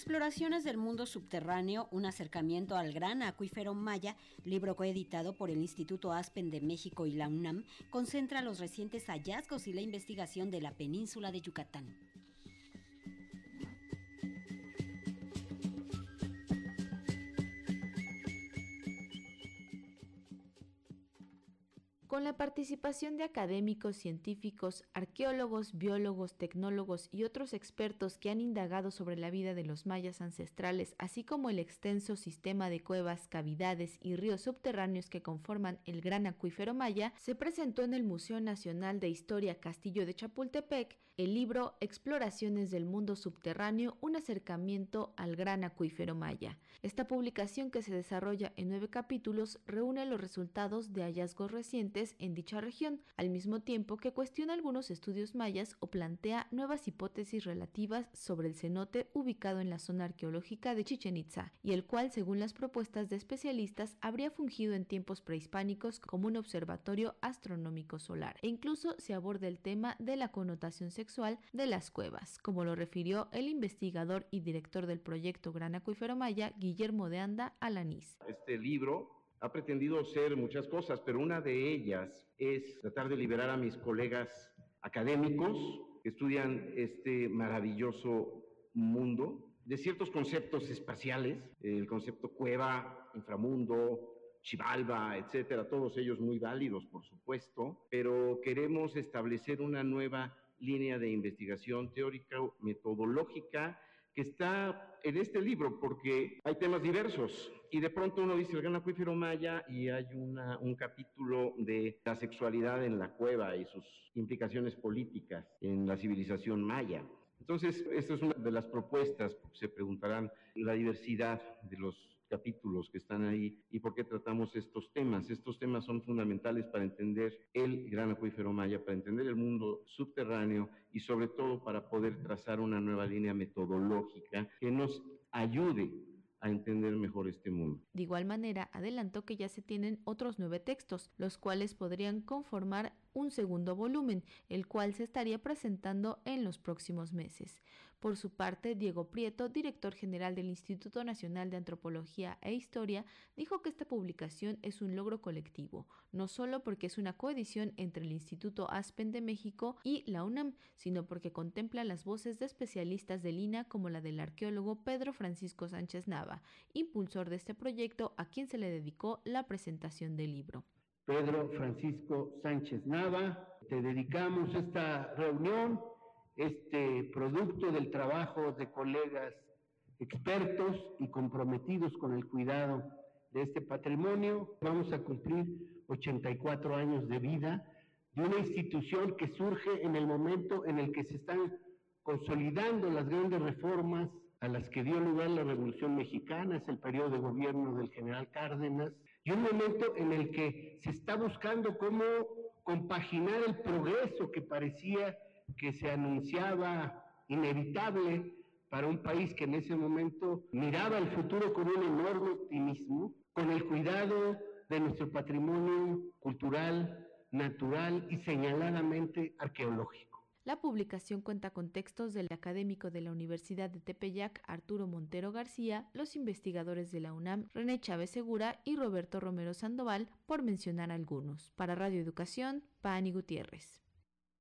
Exploraciones del mundo subterráneo, un acercamiento al gran acuífero maya, libro coeditado por el Instituto Aspen de México y la UNAM, concentra los recientes hallazgos y la investigación de la península de Yucatán. Con la participación de académicos, científicos, arqueólogos, biólogos, tecnólogos y otros expertos que han indagado sobre la vida de los mayas ancestrales, así como el extenso sistema de cuevas, cavidades y ríos subterráneos que conforman el gran acuífero maya, se presentó en el Museo Nacional de Historia Castillo de Chapultepec el libro Exploraciones del Mundo Subterráneo, un acercamiento al gran acuífero maya. Esta publicación que se desarrolla en nueve capítulos reúne los resultados de hallazgos recientes en dicha región, al mismo tiempo que cuestiona algunos estudios mayas o plantea nuevas hipótesis relativas sobre el cenote ubicado en la zona arqueológica de Chichen Itza, y el cual, según las propuestas de especialistas, habría fungido en tiempos prehispánicos como un observatorio astronómico solar. E incluso se aborda el tema de la connotación sexual de las cuevas, como lo refirió el investigador y director del proyecto Gran Acuífero Maya, Guillermo de Anda Alanís. Este libro ha pretendido ser muchas cosas, pero una de ellas es tratar de liberar a mis colegas académicos que estudian este maravilloso mundo de ciertos conceptos espaciales, el concepto cueva, inframundo, Chivalba, etcétera, todos ellos muy válidos, por supuesto, pero queremos establecer una nueva línea de investigación teórica, metodológica, que está en este libro, porque hay temas diversos. Y de pronto uno dice el gran acuífero maya y hay una, un capítulo de la sexualidad en la cueva y sus implicaciones políticas en la civilización maya. Entonces, esta es una de las propuestas, se preguntarán la diversidad de los capítulos que están ahí y por qué tratamos estos temas. Estos temas son fundamentales para entender el gran acuífero maya, para entender el mundo subterráneo y sobre todo para poder trazar una nueva línea metodológica que nos ayude a entender mejor este mundo. De igual manera, adelantó que ya se tienen otros nueve textos, los cuales podrían conformar un segundo volumen, el cual se estaría presentando en los próximos meses. Por su parte, Diego Prieto, director general del Instituto Nacional de Antropología e Historia, dijo que esta publicación es un logro colectivo, no solo porque es una coedición entre el Instituto Aspen de México y la UNAM, sino porque contempla las voces de especialistas del INA como la del arqueólogo Pedro Francisco Sánchez Nava, impulsor de este proyecto a quien se le dedicó la presentación del libro. Pedro Francisco Sánchez Nava. Te dedicamos esta reunión, este producto del trabajo de colegas expertos y comprometidos con el cuidado de este patrimonio. Vamos a cumplir 84 años de vida de una institución que surge en el momento en el que se están consolidando las grandes reformas a las que dio lugar la Revolución Mexicana, es el periodo de gobierno del general Cárdenas, y un momento en el que se está buscando cómo compaginar el progreso que parecía que se anunciaba inevitable para un país que en ese momento miraba el futuro con un enorme optimismo, con el cuidado de nuestro patrimonio cultural, natural y señaladamente arqueológico. La publicación cuenta con textos del académico de la Universidad de Tepeyac, Arturo Montero García, los investigadores de la UNAM, René Chávez Segura y Roberto Romero Sandoval, por mencionar algunos. Para Radio Educación, Pani Gutiérrez.